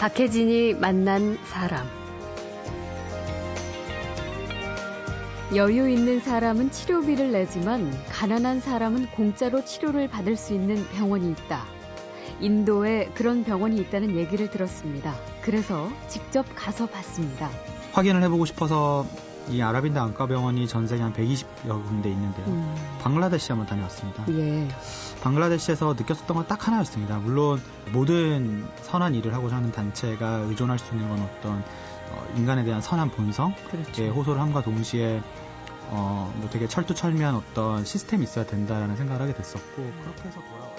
박혜진이 만난 사람. 여유 있는 사람은 치료비를 내지만 가난한 사람은 공짜로 치료를 받을 수 있는 병원이 있다. 인도에 그런 병원이 있다는 얘기를 들었습니다. 그래서 직접 가서 봤습니다. 확인을 해보고 싶어서 이 아랍인대 안과병원이 전 세계 한 120여 군데 있는데요. 음. 방글라데시 한번 다녀왔습니다. 예. 방글라데시에서 느꼈었던 건 딱 하나였습니다. 물론 모든 선한 일을 하고자 하는 단체가 의존할 수 있는 건 어떤 어, 인간에 대한 선한 본성에 그렇죠. 호소를 함과 동시에 어, 뭐 되게 철두철미한 어떤 시스템이 있어야 된다라는 생각을 하게 됐었고 그렇게 해서 돌아와요.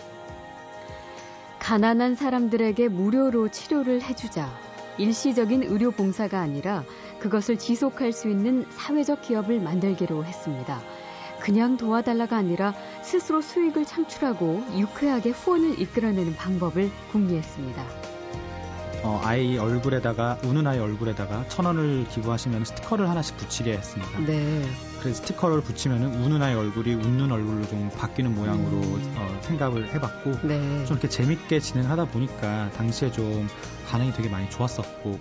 가난한 사람들에게 무료로 치료를 해주자. 일시적인 의료 봉사가 아니라 그것을 지속할 수 있는 사회적 기업을 만들기로 했습니다. 그냥 도와달라가 아니라 스스로 수익을 창출하고 유쾌하게 후원을 이끌어내는 방법을 궁리했습니다. 어, 아이 얼굴에다가 우는 아이 얼굴에다가 천 원을 기부하시면 스티커를 하나씩 붙이게 했습니다. 네. 그래서 스티커를 붙이면 우는 아이 얼굴이 웃는 얼굴로 좀 바뀌는 모양으로 음. 어, 생각을 해봤고 네. 좀 이렇게 재밌게 진행하다 보니까 당시에 좀 반응이 되게 많이 좋았었고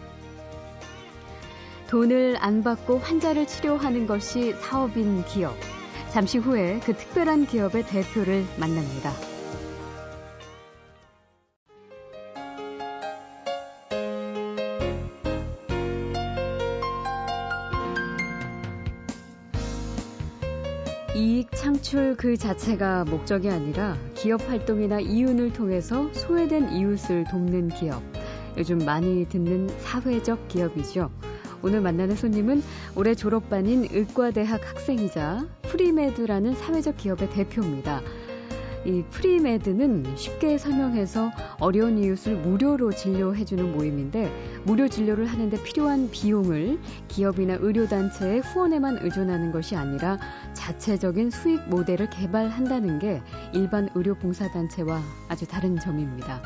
돈을 안 받고 환자를 치료하는 것이 사업인 기업. 잠시 후에 그 특별한 기업의 대표를 만납니다. 그 자체가 목적이 아니라 기업 활동이나 이윤을 통해서 소외된 이웃을 돕는 기업. 요즘 많이 듣는 사회적 기업이죠. 오늘 만나는 손님은 올해 졸업반인 의과대학 학생이자 프리메드라는 사회적 기업의 대표입니다. 이 프리메드는 쉽게 설명해서 어려운 이웃을 무료로 진료해주는 모임인데 무료 진료를 하는데 필요한 비용을 기업이나 의료단체의 후원에만 의존하는 것이 아니라 자체적인 수익 모델을 개발한다는 게 일반 의료 봉사단체와 아주 다른 점입니다.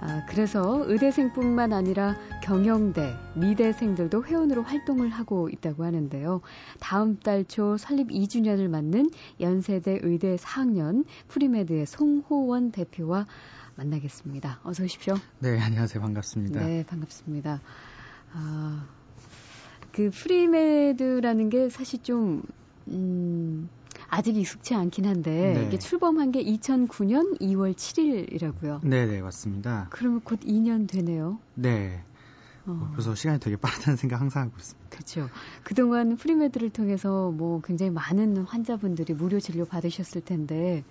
아, 그래서 의대생뿐만 아니라 경영대, 미대생들도 회원으로 활동을 하고 있다고 하는데요. 다음 달 초 설립 2주년을 맞는 연세대 의대 4학년 프리메드의 송호원 대표와 만나겠습니다. 어서 오십시오. 네, 안녕하세요. 반갑습니다. 네, 반갑습니다. 아, 그 프리메드라는 게 사실 좀, 음, 아직 익숙치 않긴 한데 네. 이게 출범한 게 2009년 2월 7일이라고요. 네, 네, 맞습니다. 그러면 곧 2년 되네요. 네. 어. 그래서 시간이 되게 빠르다는 생각 항상 하고 있습니다. 그렇죠. 그동안 프리메드를 통해서 뭐 굉장히 많은 환자분들이 무료 진료 받으셨을 텐데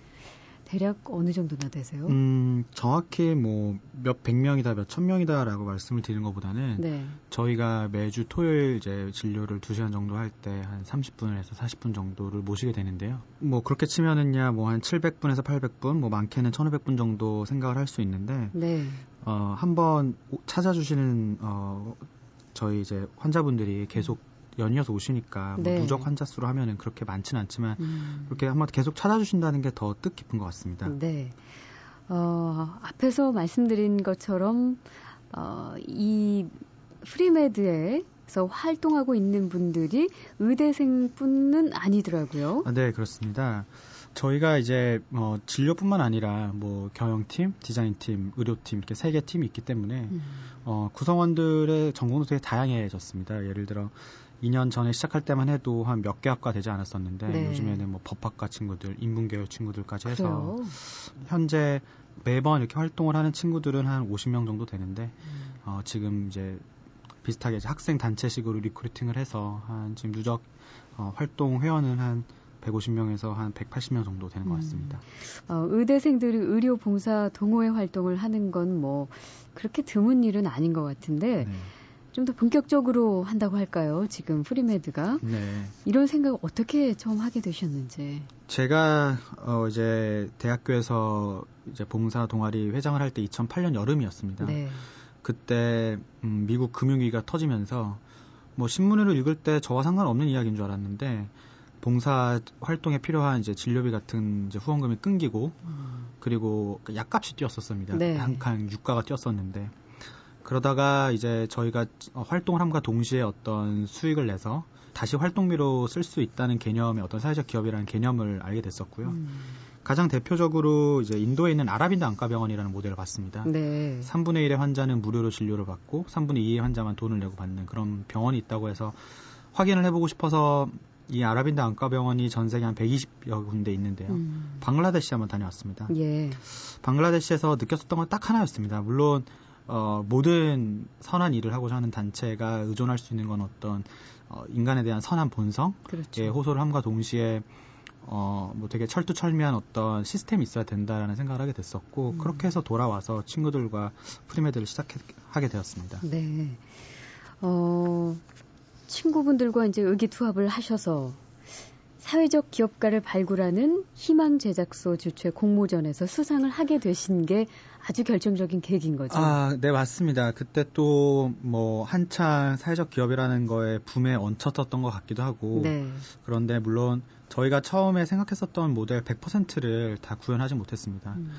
대략 어느 정도나 되세요? 음, 정확히 뭐 몇 백 명이다, 몇 천 명이다라고 말씀을 드리는 것보다는 네. 저희가 매주 토요일 이제 진료를 2시간 정도 할 때 한 30분에서 40분 정도를 모시게 되는데요. 뭐 그렇게 치면은야 뭐 한 700분에서 800분, 뭐 많게는 1,500분 정도 생각을 할 수 있는데 네. 어, 한번 찾아주시는 어 저희 이제 환자분들이 계속 연이어서 오시니까 뭐 네. 뭐 누적 환자 수로 하면은 그렇게 많지는 않지만 음. 그렇게 한번 계속 찾아주신다는 게 더 뜻깊은 것 같습니다. 네. 어, 앞에서 말씀드린 것처럼 어, 이 프리메드에 서 활동하고 있는 분들이 의대생뿐은 아니더라고요. 아, 네, 그렇습니다. 저희가 이제 어, 진료뿐만 아니라 뭐 경영팀, 디자인팀, 의료팀 이렇게 세 개 팀이 있기 때문에 음. 어, 구성원들의 전공도 되게 다양해졌습니다. 예를 들어 2년 전에 시작할 때만 해도 한 몇 개 학과 되지 않았었는데 네. 요즘에는 뭐 법학과 친구들, 인문계열 친구들까지 해서 그래요? 현재 매번 이렇게 활동을 하는 친구들은 한 50명 정도 되는데 음. 어, 지금 이제 비슷하게 이제 학생 단체식으로 recruiting을 해서 한 지금 누적 어, 활동 회원은 한 150명에서 한 180명 정도 되는 것 음. 같습니다. 음. 어, 의대생들이 의료 봉사 동호회 활동을 하는 건 뭐 그렇게 드문 일은 아닌 것 같은데 네. 좀더 본격적으로 한다고 할까요? 지금 프리메드가 네. 이런 생각을 어떻게 처음 하게 되셨는지. 제가 어 이제 대학교에서 이제 봉사 동아리 회장을 할 때 2008년 여름이었습니다. 네. 그때 음, 미국 금융위기가 터지면서 뭐 신문을 읽을 때 저와 상관없는 이야기인 줄 알았는데 봉사 활동에 필요한 이제 진료비 같은 이제 후원금이 끊기고 음. 그리고 약값이 뛰었었습니다. 네. 한칸 유가가 뛰었었는데 그러다가 이제 저희가 활동을 함과 동시에 어떤 수익을 내서 다시 활동비로 쓸 수 있다는 개념의 어떤 사회적 기업이라는 개념을 알게 됐었고요. 음. 가장 대표적으로 이제 인도에 있는 아랍인도 안과병원이라는 모델을 봤습니다. 네. 3분의 1의 환자는 무료로 진료를 받고 3분의 2의 환자만 돈을 내고 받는 그런 병원이 있다고 해서 확인을 해보고 싶어서 이 아랍인도 안과병원이 전 세계 한 120여 군데 있는데요. 음. 방글라데시 한번 다녀왔습니다. 예. 방글라데시에서 느꼈었던 건 딱 하나였습니다. 물론 어, 모든 선한 일을 하고자 하는 단체가 의존할 수 있는 건 어떤 어, 인간에 대한 선한 본성에 그렇죠. 호소를 함과 동시에 어, 뭐 되게 철두철미한 어떤 시스템이 있어야 된다라는 생각을 하게 됐었고, 음. 그렇게 해서 돌아와서 친구들과 프리메드를 시작하게 되었습니다. 네. 어, 친구분들과 이제 의기투합을 하셔서 사회적 기업가를 발굴하는 희망 제작소 주최 공모전에서 수상을 하게 되신 게 아주 결정적인 계기인 거죠. 아, 네, 맞습니다. 그때 또 뭐 한창 사회적 기업이라는 거에 붐에 얹혔었던 것 같기도 하고. 네. 그런데 물론 저희가 처음에 생각했었던 모델 100%를 다 구현하지 못했습니다. 음.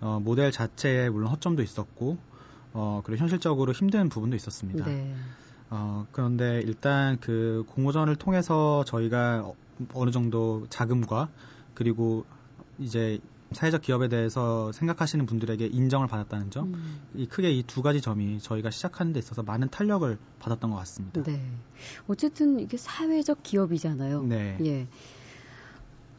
어, 모델 자체에 물론 허점도 있었고, 어, 그리고 현실적으로 힘든 부분도 있었습니다. 네. 어, 그런데 일단 그 공모전을 통해서 저희가 어느 정도 자금과 그리고 이제 사회적 기업에 대해서 생각하시는 분들에게 인정을 받았다는 점, 음. 이 크게 이 두 가지 점이 저희가 시작하는 데 있어서 많은 탄력을 받았던 것 같습니다. 네. 어쨌든 이게 사회적 기업이잖아요. 네. 예.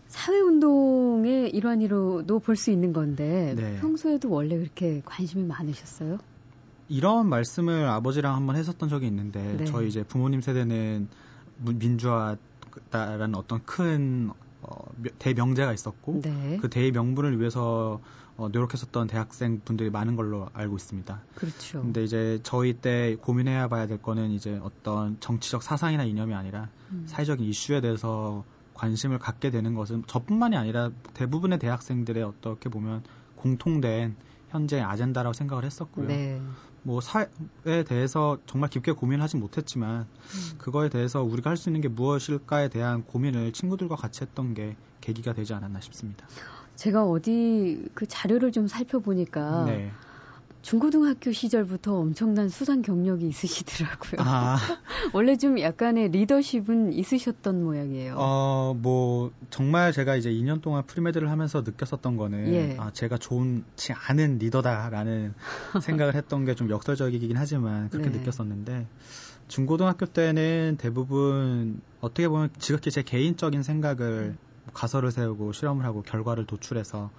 사회운동의 일환으로도 볼 수 있는 건데 네. 평소에도 원래 그렇게 관심이 많으셨어요? 이런 말씀을 아버지랑 한번 했었던 적이 있는데 네. 저희 이제 부모님 세대는 민주화라는 어떤 큰 어, 대명제가 있었고 네. 그 대의 명분을 위해서 어, 노력했었던 대학생 분들이 많은 걸로 알고 있습니다. 그렇죠. 근데 이제 저희 때 고민해야 봐야 될 거는 이제 어떤 정치적 사상이나 이념이 아니라 음. 사회적인 이슈에 대해서 관심을 갖게 되는 것은 저뿐만이 아니라 대부분의 대학생들의 어떻게 보면 공통된 현재 아젠다라고 생각을 했었고요. 네. 뭐 사회에 대해서 정말 깊게 고민하지 못했지만 음. 그거에 대해서 우리가 할 수 있는 게 무엇일까에 대한 고민을 친구들과 같이 했던 게 계기가 되지 않았나 싶습니다. 제가 어디 그 자료를 좀 살펴보니까 네. 중고등학교 시절부터 엄청난 수상 경력이 있으시더라고요. 아. 원래 좀 약간의 리더십은 있으셨던 모양이에요. 어, 뭐, 정말 제가 이제 2년 동안 프리메드를 하면서 느꼈었던 거는, 예. 아, 제가 좋지 않은 리더다라는 생각을 했던 게 좀 역설적이긴 하지만 그렇게 네. 느꼈었는데, 중고등학교 때는 대부분 어떻게 보면 지극히 제 개인적인 생각을 가설을 세우고 실험을 하고 결과를 도출해서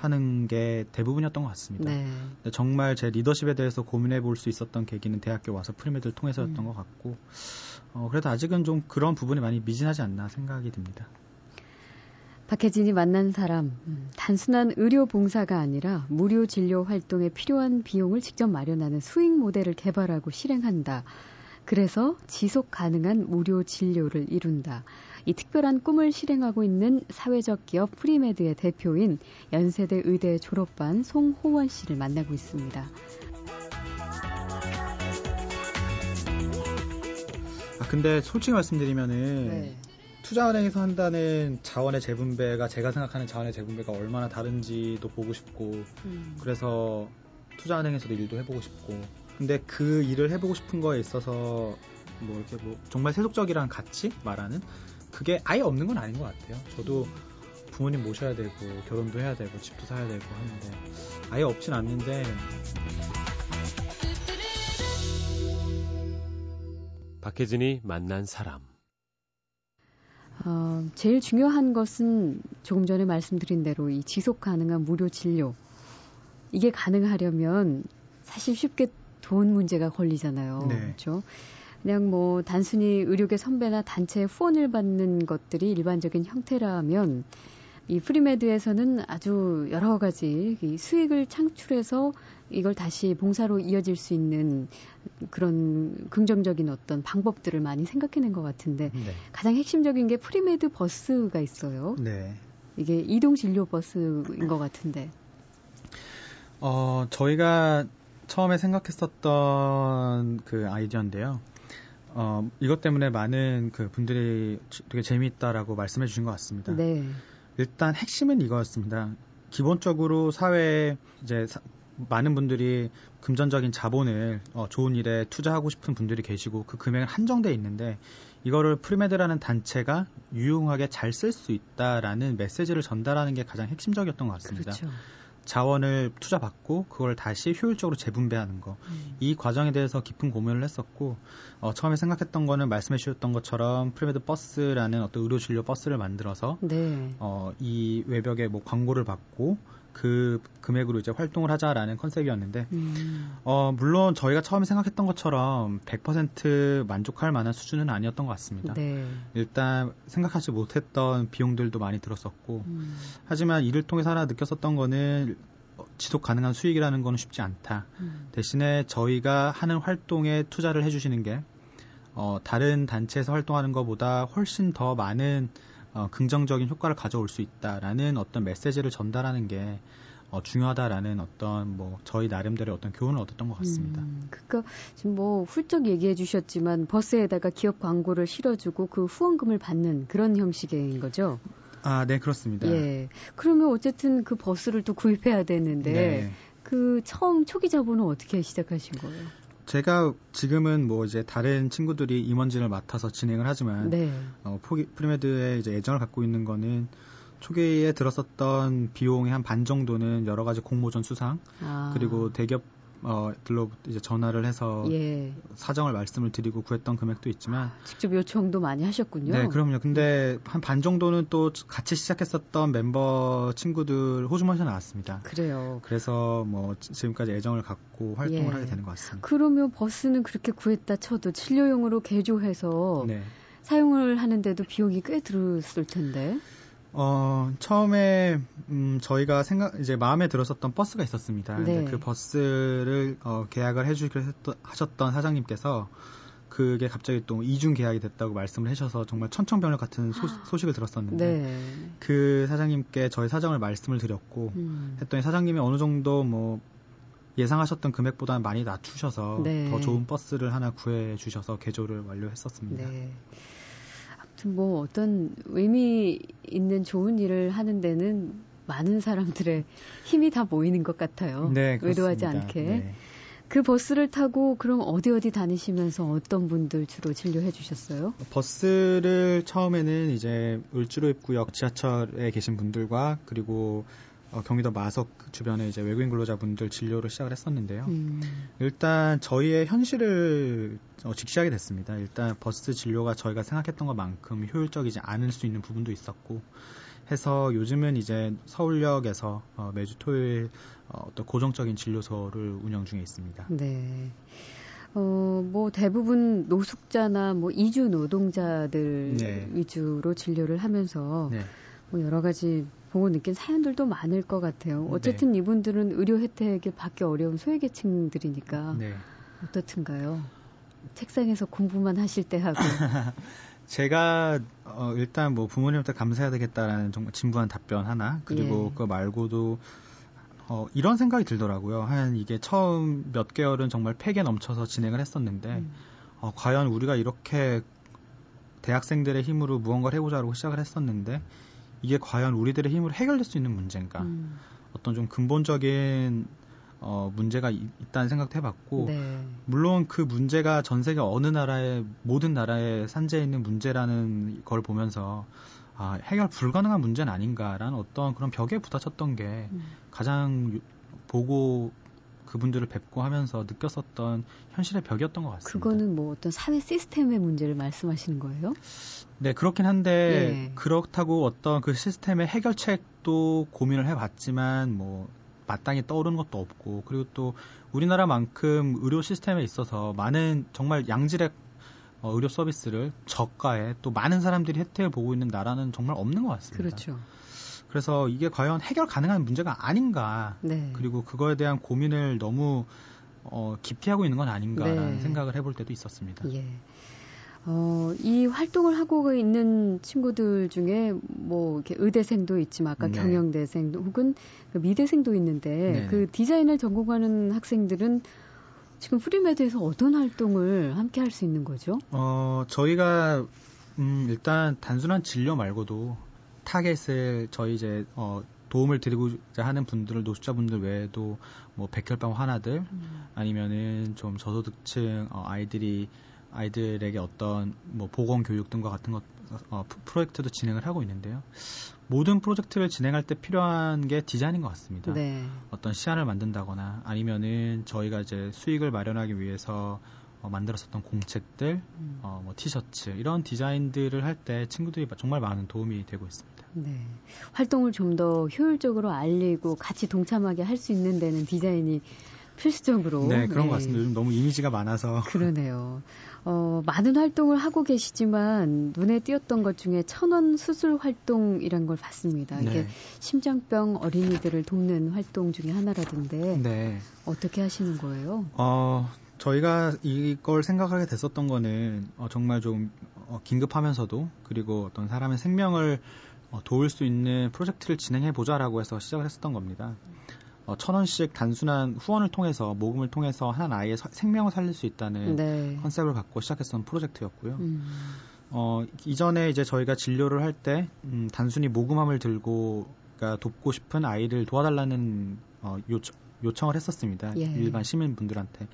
하는 게 대부분이었던 것 같습니다. 네. 정말 제 리더십에 대해서 고민해 볼 수 있었던 계기는 대학교 와서 프리메드를 통해서였던 음. 것 같고, 어, 그래도 아직은 좀 그런 부분이 많이 미진하지 않나 생각이 듭니다. 박혜진이 만난 사람, 음, 단순한 의료 봉사가 아니라 무료 진료 활동에 필요한 비용을 직접 마련하는 수익 모델을 개발하고 실행한다. 그래서 지속 가능한 무료 진료를 이룬다. 이 특별한 꿈을 실행하고 있는 사회적 기업 프리메드의 대표인 연세대 의대 졸업반 송호원 씨를 만나고 있습니다. 아, 근데 솔직히 말씀드리면은 네. 투자은행에서 한다는 자원의 재분배가 제가 생각하는 자원의 재분배가 얼마나 다른지도 보고 싶고 음. 그래서 투자은행에서도 일도 해보고 싶고 근데 그 일을 해보고 싶은 거에 있어서 뭐 이렇게 뭐 정말 세속적이란 가치 말하는 그게 아예 없는 건 아닌 것 같아요. 저도 부모님 모셔야 되고 결혼도 해야 되고 집도 사야 되고 하는데 아예 없진 않는데 박혜진이 만난 사람 어, 제일 중요한 것은 조금 전에 말씀드린 대로 이 지속 가능한 무료 진료 이게 가능하려면 사실 쉽게 돈 문제가 걸리잖아요. 네. 그렇죠? 그냥 뭐 단순히 의료계 선배나 단체 후원을 받는 것들이 일반적인 형태라면 이 프리메드에서는 아주 여러 가지 수익을 창출해서 이걸 다시 봉사로 이어질 수 있는 그런 긍정적인 어떤 방법들을 많이 생각해낸 것 같은데 네. 가장 핵심적인 게 프리메드 버스가 있어요. 네. 이게 이동 진료 버스인 것 같은데. 어, 저희가 처음에 생각했었던 그 아이디어인데요. 어, 이것 때문에 많은 그 분들이 되게 재미있다라고 말씀해 주신 것 같습니다. 네. 일단 핵심은 이거였습니다. 기본적으로 사회에 이제 사, 많은 분들이 금전적인 자본을 어, 좋은 일에 투자하고 싶은 분들이 계시고 그 금액은 한정돼 있는데 이거를 프리메드라는 단체가 유용하게 잘 쓸 수 있다라는 메시지를 전달하는 게 가장 핵심적이었던 것 같습니다. 그렇죠. 자원을 투자받고 그걸 다시 효율적으로 재분배하는 거. 음. 이 과정에 대해서 깊은 고민을 했었고 어, 처음에 생각했던 거는 말씀해 주셨던 것처럼 프리메드 버스라는 어떤 의료 진료 버스를 만들어서 네. 어, 이 외벽에 뭐 광고를 받고 그 금액으로 이제 활동을 하자라는 컨셉이었는데 음. 어 물론 저희가 처음에 생각했던 것처럼 100% 만족할 만한 수준은 아니었던 것 같습니다. 네. 일단 생각하지 못했던 비용들도 많이 들었었고 음. 하지만 이를 통해서 하나 느꼈었던 거는 지속 가능한 수익이라는 거는 쉽지 않다. 음. 대신에 저희가 하는 활동에 투자를 해주시는 게 어, 다른 단체에서 활동하는 것보다 훨씬 더 많은 어, 긍정적인 효과를 가져올 수 있다라는 어떤 메시지를 전달하는 게 어, 중요하다라는 어떤 뭐 저희 나름대로 어떤 교훈을 얻었던 것 같습니다. 음, 그러니까 지금 뭐 훌쩍 얘기해 주셨지만 버스에다가 기업 광고를 실어주고 그 후원금을 받는 그런 형식인 거죠. 아, 네, 그렇습니다. 예. 그러면 어쨌든 그 버스를 또 구입해야 되는데 네. 그 처음 초기 자본은 어떻게 시작하신 거예요? 제가 지금은 뭐 이제 다른 친구들이 임원진을 맡아서 진행을 하지만 네. 어, 포기, 프리메드에 이제 애정을 갖고 있는 거는 초기에 들었었던 비용의 한 반 정도는 여러 가지 공모전 수상 아. 그리고 대기업 어, 들로 이제 전화를 해서 예. 사정을 말씀을 드리고 구했던 금액도 있지만 직접 요청도 많이 하셨군요. 네, 그럼요. 근데 한 반 정도는 또 같이 시작했었던 멤버 친구들 호주머니에서 나왔습니다. 그래요. 그래서 뭐 지금까지 애정을 갖고 활동을 예. 하게 되는 것 같습니다. 그러면 버스는 그렇게 구했다 쳐도 진료용으로 개조해서 네. 사용을 하는데도 비용이 꽤 들었을 텐데. 어, 처음에, 음, 저희가 생각, 이제 마음에 들었었던 버스가 있었습니다. 네. 그 버스를, 어, 계약을 해주기로 했던, 하셨던 사장님께서 그게 갑자기 또 이중 계약이 됐다고 말씀을 하셔서 정말 천청변을 같은 소, 아. 식을 들었었는데 네. 그 사장님께 저희 사정을 말씀을 드렸고 음. 했더니 사장님이 어느 정도 뭐 예상하셨던 금액보다는 많이 낮추셔서 네. 더 좋은 버스를 하나 구해 주셔서 개조를 완료했었습니다. 네. 뭐 어떤 의미 있는 좋은 일을 하는 데는 많은 사람들의 힘이 다 모이는 것 같아요. 네, 의도하지 않게. 네. 그 버스를 타고 그럼 어디 어디 다니시면서 어떤 분들 주로 진료해 주셨어요? 버스를 처음에는 이제 을지로입구역 지하철에 계신 분들과 그리고 어, 경기도 마석 주변에 이제 외국인 근로자분들 진료를 시작을 했었는데요. 음. 일단 저희의 현실을 어, 직시하게 됐습니다. 일단 버스 진료가 저희가 생각했던 것만큼 효율적이지 않을 수 있는 부분도 있었고 해서 요즘은 이제 서울역에서 어, 매주 토요일 어, 어떤 고정적인 진료소를 운영 중에 있습니다. 네. 어, 뭐 대부분 노숙자나 뭐 이주 노동자들 네. 위주로 진료를 하면서 네. 뭐 여러 가지 보고 느낀 사연들도 많을 것 같아요. 네. 어쨌든 네. 이분들은 의료 혜택을 받기 어려운 소외계층들이니까 네. 어떻든가요? 책상에서 공부만 하실 때 하고. 제가 어, 일단 뭐 부모님한테 감사해야 되겠다라는 정말 진부한 답변 하나 그리고 예. 그거 말고도 어, 이런 생각이 들더라고요. 한 이게 처음 몇 개월은 정말 팩에 넘쳐서 진행을 했었는데 음. 어, 과연 우리가 이렇게 대학생들의 힘으로 무언가를 해보자고 시작을 했었는데 이게 과연 우리들의 힘으로 해결될 수 있는 문제인가? 음. 어떤 좀 근본적인 어, 문제가 있, 다는 생각도 해봤고, 네. 물론 그 문제가 전 세계 어느 나라의, 모든 나라에 산재해 있는 문제라는 걸 보면서, 아, 해결 불가능한 문제는 아닌가라는 어떤 그런 벽에 부딪혔던 게 음. 가장 보고 그분들을 뵙고 하면서 느꼈었던 현실의 벽이었던 것 같습니다. 그거는 뭐 어떤 사회 시스템의 문제를 말씀하시는 거예요? 네, 그렇긴 한데 예. 그렇다고 어떤 그 시스템의 해결책도 고민을 해봤지만 뭐 마땅히 떠오르는 것도 없고 그리고 또 우리나라만큼 의료 시스템에 있어서 많은 정말 양질의 어, 의료 서비스를 저가에 또 많은 사람들이 혜택을 보고 있는 나라는 정말 없는 것 같습니다. 그렇죠. 그래서 이게 과연 해결 가능한 문제가 아닌가. 네. 그리고 그거에 대한 고민을 너무 어, 깊이 하고 있는 건 아닌가라는 네. 생각을 해볼 때도 있었습니다. 예. 어, 이 활동을 하고 있는 친구들 중에 뭐 이렇게 의대생도 있지만 아까 네. 경영대생 혹은 그 미대생도 있는데 네. 그 디자인을 전공하는 학생들은 지금 프리메드에서 어떤 활동을 함께 할 수 있는 거죠? 어, 저희가 음, 일단 단순한 진료 말고도 타겟을 저희 이제 어, 도움을 드리고자 하는 분들을 노숙자분들 외에도 뭐 백혈병 환아들 음. 아니면은 좀 저소득층 어, 아이들이 아이들에게 어떤 뭐 보건 교육 등과 같은 것 어, 프로젝트도 진행을 하고 있는데요. 모든 프로젝트를 진행할 때 필요한 게 디자인인 것 같습니다. 네. 어떤 시안을 만든다거나 아니면은 저희가 이제 수익을 마련하기 위해서 어, 만들었었던 공책들, 음. 어, 뭐 티셔츠 이런 디자인들을 할 때 친구들이 정말 많은 도움이 되고 있습니다. 네. 활동을 좀 더 효율적으로 알리고 같이 동참하게 할 수 있는 데는 디자인이 필수적으로. 네, 그런 네. 것 같습니다. 요즘 너무 이미지가 많아서. 그러네요. 어, 많은 활동을 하고 계시지만 눈에 띄었던 것 중에 천원 수술 활동이란 걸 봤습니다. 네. 이게 심장병 어린이들을 돕는 활동 중에 하나라던데. 네. 어떻게 하시는 거예요? 어, 저희가 이걸 생각하게 됐었던 거는 어, 정말 좀 어, 긴급하면서도 그리고 어떤 사람의 생명을 어, 도울 수 있는 프로젝트를 진행해 보자라고 해서 시작을 했었던 겁니다. 어, 천 원씩 단순한 후원을 통해서 모금을 통해서 한 아이의 서, 생명을 살릴 수 있다는 네. 컨셉을 갖고 시작했던 프로젝트였고요. 음. 어, 이전에 이제 저희가 진료를 할때 음, 단순히 모금함을 들고 그러니까 돕고 싶은 아이를 도와달라는 어, 요청, 요청을 했었습니다. 예. 일반 시민분들한테.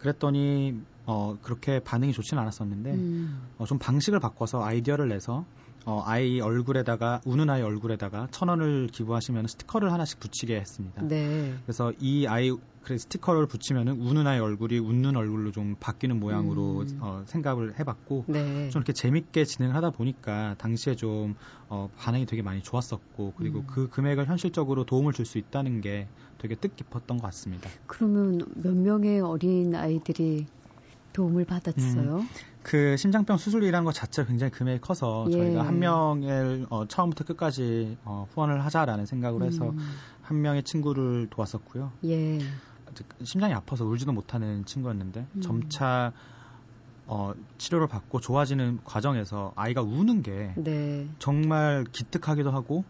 그랬더니 어, 그렇게 반응이 좋지는 않았었는데 음. 어, 좀 방식을 바꿔서 아이디어를 내서 어, 아이 얼굴에다가 우는 아이 얼굴에다가 천 원을 기부하시면 스티커를 하나씩 붙이게 했습니다. 네. 그래서 이 아이 그 스티커를 붙이면은 우는 아이 얼굴이 웃는 얼굴로 좀 바뀌는 모양으로 음. 어, 생각을 해봤고 네. 좀 이렇게 재밌게 진행을 하다 보니까 당시에 좀 어, 반응이 되게 많이 좋았었고 그리고 음. 그 금액을 현실적으로 도움을 줄 수 있다는 게 되게 뜻깊었던 것 같습니다. 그러면 몇 명의 어린 아이들이 도움을 받았어요? 음. 그 심장병 수술이라는 것 자체가 굉장히 금액이 커서 예. 저희가 한 명을 어, 처음부터 끝까지 어, 후원을 하자라는 생각으로 해서 음. 한 명의 친구를 도왔었고요. 예. 심장이 아파서 울지도 못하는 친구였는데 음. 점차 어, 치료를 받고 좋아지는 과정에서 아이가 우는 게 네. 정말 기특하기도 하고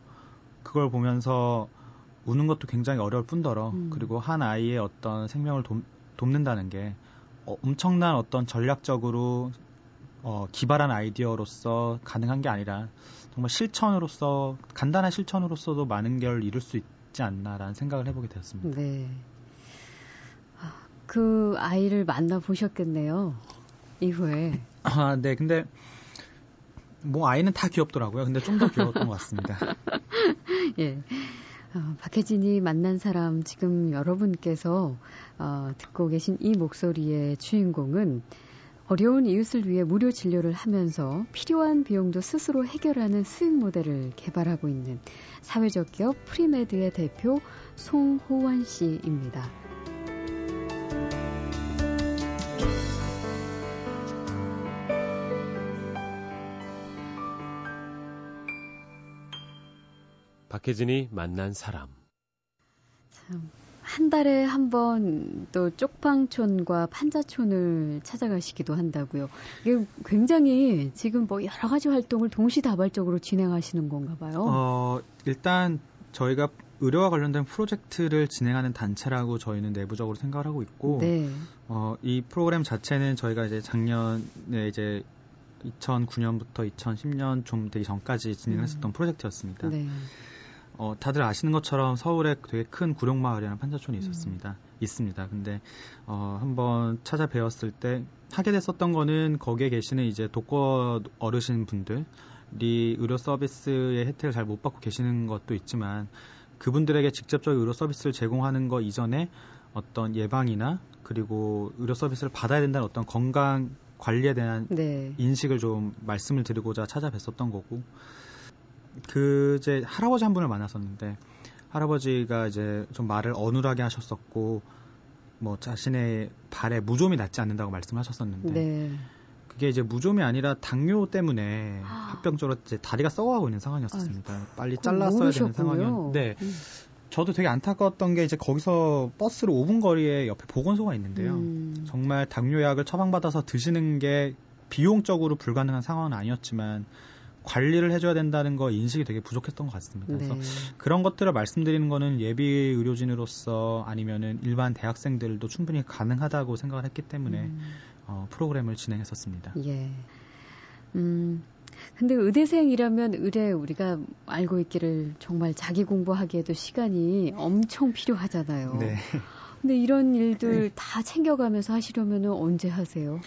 그걸 보면서 우는 것도 굉장히 어려울 뿐더러 음. 그리고 한 아이의 어떤 생명을 돕, 돕는다는 게 어, 엄청난 어떤 전략적으로 어, 기발한 아이디어로서 가능한 게 아니라 정말 실천으로서 간단한 실천으로서도 많은 걸 이룰 수 있지 않나라는 생각을 해보게 되었습니다. 네. 아, 그 아이를 만나 보셨겠네요. 이후에. 아, 네. 근데 뭐 아이는 다 귀엽더라고요. 근데 좀 더 귀여웠던 것 같습니다. 예. 어, 박혜진이 만난 사람 지금 여러분께서 어, 듣고 계신 이 목소리의 주인공은 어려운 이웃을 위해 무료 진료를 하면서 필요한 비용도 스스로 해결하는 수익 모델을 개발하고 있는 사회적 기업 프리메드의 대표 송호원 씨입니다. 박혜진이 만난 사람. 참, 한 달에 한 번 또 쪽방촌과 판자촌을 찾아가시기도 한다고요. 이게 굉장히 지금 뭐 여러 가지 활동을 동시다발적으로 진행하시는 건가 봐요. 어, 일단 저희가 의료와 관련된 프로젝트를 진행하는 단체라고 저희는 내부적으로 생각을 하고 있고, 네. 어, 이 프로그램 자체는 저희가 이제 작년에 이제 2009년부터 2010년 좀 되기 전까지 진행했었던 음. 프로젝트였습니다. 네. 어, 다들 아시는 것처럼 서울에 되게 큰 구룡마을이라는 판자촌이 음. 있었습니다. 음. 있습니다. 근데 어, 한번 찾아뵈었을 때 하게 됐었던 거는 거기에 계시는 이제 독거 어르신 분들이 의료 서비스의 혜택을 잘 못 받고 계시는 것도 있지만 그분들에게 직접적인 의료 서비스를 제공하는 것 이전에 어떤 예방이나 그리고 의료 서비스를 받아야 된다는 어떤 건강 관리에 대한 네. 인식을 좀 말씀을 드리고자 찾아뵀었던 거고 그 이제 할아버지 한 분을 만났었는데 할아버지가 이제 좀 말을 어눌하게 하셨었고 뭐 자신의 발에 무좀이 낫지 않는다고 말씀하셨었는데 네. 그게 이제 무좀이 아니라 당뇨 때문에 아. 합병적으로 이제 다리가 썩어가고 있는 상황이었습니다. 아. 빨리 잘랐어야 되는 상황이었는데 음. 저도 되게 안타까웠던 게 이제 거기서 버스로 5분 거리에 옆에 보건소가 있는데요. 음. 정말 당뇨약을 처방받아서 드시는 게 비용적으로 불가능한 상황은 아니었지만 관리를 해줘야 된다는 거 인식이 되게 부족했던 것 같습니다. 그래서 네. 그런 것들을 말씀드리는 거는 예비 의료진으로서 아니면은 일반 대학생들도 충분히 가능하다고 생각을 했기 때문에 음. 어, 프로그램을 진행했었습니다. 예. 음, 근데 의대생이라면 의대 우리가 알고 있기를 정말 자기 공부하기에도 시간이 엄청 필요하잖아요. 네. 근데 이런 일들 다 챙겨가면서 하시려면 언제 하세요?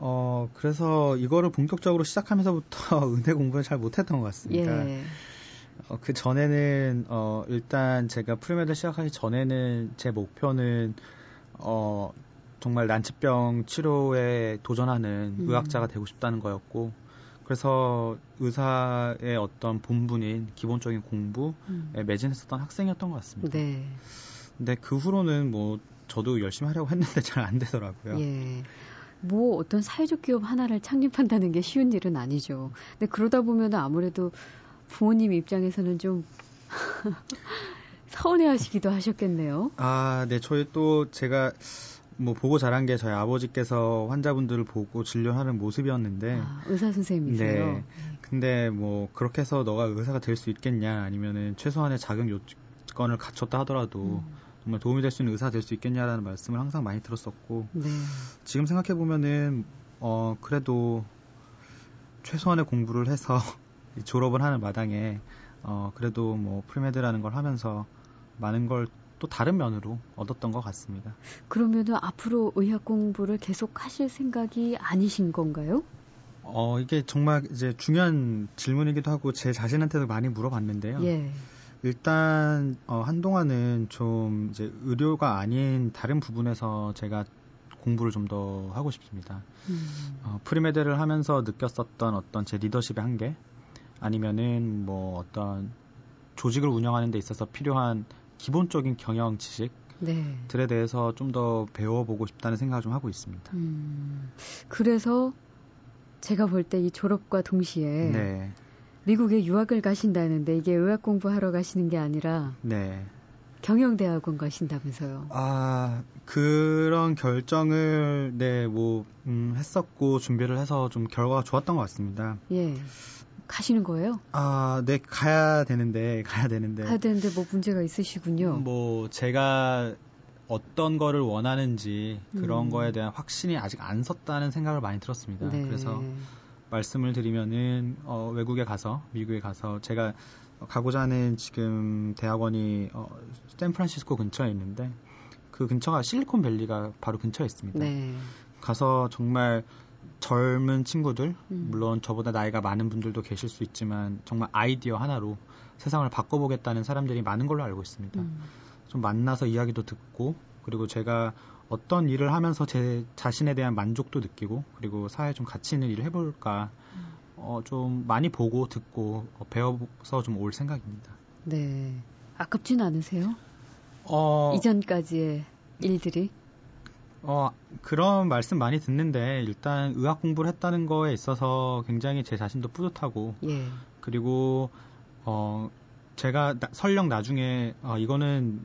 어, 그래서 이거를 본격적으로 시작하면서부터 의대 공부를 잘 못했던 것 같습니다. 예. 어, 그 전에는, 어, 일단 제가 프리메드 시작하기 전에는 제 목표는, 어, 정말 난치병 치료에 도전하는 음. 의학자가 되고 싶다는 거였고, 그래서 의사의 어떤 본분인 기본적인 공부에 음. 매진했었던 학생이었던 것 같습니다. 네. 근데 그 후로는 뭐 저도 열심히 하려고 했는데 잘 안 되더라고요. 예. 뭐 어떤 사회적 기업 하나를 창립한다는 게 쉬운 일은 아니죠. 근데 그러다 보면 아무래도 부모님 입장에서는 좀 서운해 하시기도 하셨겠네요. 아, 네. 저희 또 제가 뭐 보고 자란 게 저희 아버지께서 환자분들을 보고 진료하는 모습이었는데 아, 의사 선생님이세요. 네. 근데 뭐 그렇게 해서 너가 의사가 될 수 있겠냐 아니면은 최소한의 자금 요건을 갖췄다 하더라도 음. 정말 도움이 될 수 있는 의사가 될 수 있겠냐라는 말씀을 항상 많이 들었었고 네. 지금 생각해 보면은 어 그래도 최소한의 공부를 해서 졸업을 하는 마당에 어 그래도 뭐 프리메드라는 걸 하면서 많은 걸 또 다른 면으로 얻었던 것 같습니다. 그러면은 앞으로 의학 공부를 계속 하실 생각이 아니신 건가요? 어 이게 정말 이제 중요한 질문이기도 하고 제 자신한테도 많이 물어봤는데요. 예. 일단 어, 한동안은 좀 이제 의료가 아닌 다른 부분에서 제가 공부를 좀 더 하고 싶습니다. 음. 어, 프리메드를 하면서 느꼈었던 어떤 제 리더십의 한계 아니면은 뭐 어떤 조직을 운영하는 데 있어서 필요한 기본적인 경영 지식들에 네. 대해서 좀 더 배워보고 싶다는 생각을 좀 하고 있습니다. 음. 그래서 제가 볼 때 이 졸업과 동시에 네. 미국에 유학을 가신다는데 이게 의학 공부하러 가시는 게 아니라 네. 경영대학원 가신다면서요? 아 그런 결정을 네뭐 음, 했었고 준비를 해서 좀 결과가 좋았던 것 같습니다. 예. 가시는 거예요? 아, 네, 가야 되는데, 가야 되는데. 가야 되는데 뭐 문제가 있으시군요. 뭐, 제가 어떤 거를 원하는지 그런 음. 거에 대한 확신이 아직 안 섰다는 생각을 많이 들었습니다. 네. 그래서 말씀을 드리면은 어, 외국에 가서 미국에 가서 제가 가고자 하는 지금 대학원이 어, 샌프란시스코 근처에 있는데 그 근처가 실리콘밸리가 바로 근처에 있습니다. 네. 가서 정말 젊은 친구들 음. 물론 저보다 나이가 많은 분들도 계실 수 있지만 정말 아이디어 하나로 세상을 바꿔보겠다는 사람들이 많은 걸로 알고 있습니다. 음. 좀 만나서 이야기도 듣고 그리고 제가 어떤 일을 하면서 제 자신에 대한 만족도 느끼고 그리고 사회에 좀 가치 있는 일을 해볼까 어, 좀 많이 보고 듣고 어, 배워서 좀 올 생각입니다. 네. 아깝진 않으세요? 어, 이전까지의 일들이? 어, 그런 말씀 많이 듣는데 일단 의학 공부를 했다는 거에 있어서 굉장히 제 자신도 뿌듯하고 예. 그리고 어, 제가 나, 설령 나중에 어, 이거는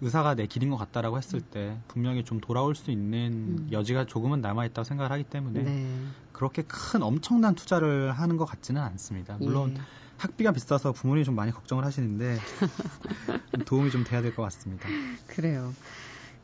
의사가 내 길인 것 같다라고 했을 때 분명히 좀 돌아올 수 있는 음. 여지가 조금은 남아 있다고 생각을 하기 때문에 네. 그렇게 큰 엄청난 투자를 하는 것 같지는 않습니다. 물론 예. 학비가 비싸서 부모님이 좀 많이 걱정을 하시는데 도움이 좀 돼야 될 것 같습니다. 그래요.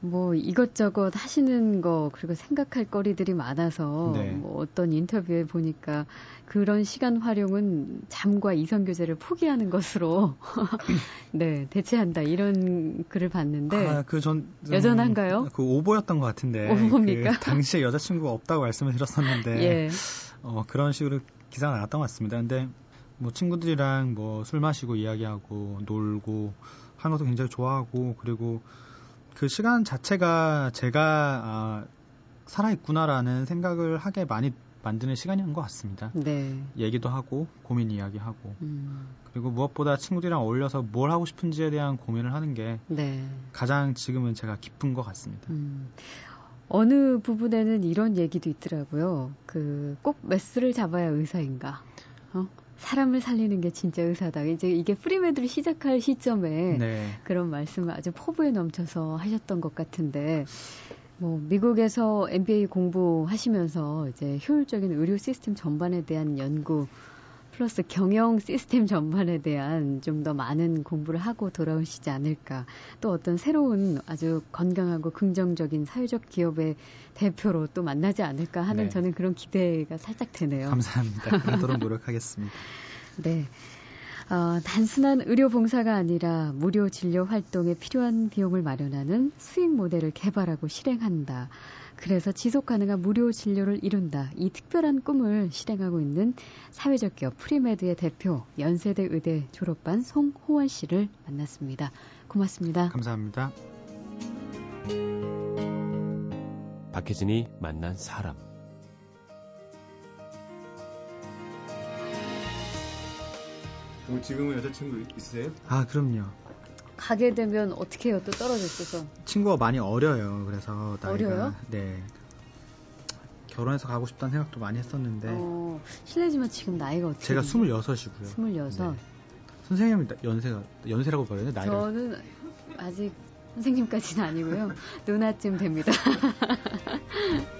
뭐 이것저것 하시는 거 그리고 생각할 거리들이 많아서 네. 뭐 어떤 인터뷰에 보니까 그런 시간 활용은 잠과 이성 교제를 포기하는 것으로 네 대체한다 이런 글을 봤는데 아, 그전 여전한가요? 그 오보였던 것 같은데 오보입니까? 그 당시에 여자친구가 없다고 말씀을 드렸었는데 예. 어, 그런 식으로 기사가 나왔던 것 같습니다. 근데 뭐 친구들이랑 뭐 술 마시고 이야기하고 놀고 하는 것도 굉장히 좋아하고 그리고 그 시간 자체가 제가 아, 살아있구나라는 생각을 하게 많이 만드는 시간인 것 같습니다. 네. 얘기도 하고 고민 이야기하고 음. 그리고 무엇보다 친구들이랑 어울려서 뭘 하고 싶은지에 대한 고민을 하는 게 네. 가장 지금은 제가 기쁜 것 같습니다. 음. 어느 부분에는 이런 얘기도 있더라고요. 그 꼭 메스를 잡아야 의사인가? 어? 사람을 살리는 게 진짜 의사다. 이제 이게 프리메드를 시작할 시점에 네. 그런 말씀을 아주 포부에 넘쳐서 하셨던 것 같은데, 뭐 미국에서 MBA 공부하시면서 이제 효율적인 의료 시스템 전반에 대한 연구 플러스 경영 시스템 전반에 대한 좀 더 많은 공부를 하고 돌아오시지 않을까. 또 어떤 새로운 아주 건강하고 긍정적인 사회적 기업의 대표로 또 만나지 않을까 하는 네. 저는 그런 기대가 살짝 되네요. 감사합니다. 그러도록 노력하겠습니다. 네. 어, 단순한 의료 봉사가 아니라 무료 진료 활동에 필요한 비용을 마련하는 수익 모델을 개발하고 실행한다. 그래서 지속 가능한 무료 진료를 이룬다. 이 특별한 꿈을 실행하고 있는 사회적 기업 프리메드의 대표 연세대 의대 졸업반 송호원 씨를 만났습니다. 고맙습니다. 감사합니다. 박혜진이 만난 사람. 지금은 여자친구 있으세요? 아, 그럼요. 가게 되면 어떻게 해요? 또 떨어졌어서. 친구가 많이 어려요. 그래서 나이가 어려요? 네. 결혼해서 가고 싶다는 생각도 많이 했었는데. 어, 실례지만 지금 나이가 어떻게 제가 26이고요. 26. 네. 선생님 연세가 연세라고 봐요? 나이가 저는 아직 선생님까지는 아니고요. 누나쯤 됩니다.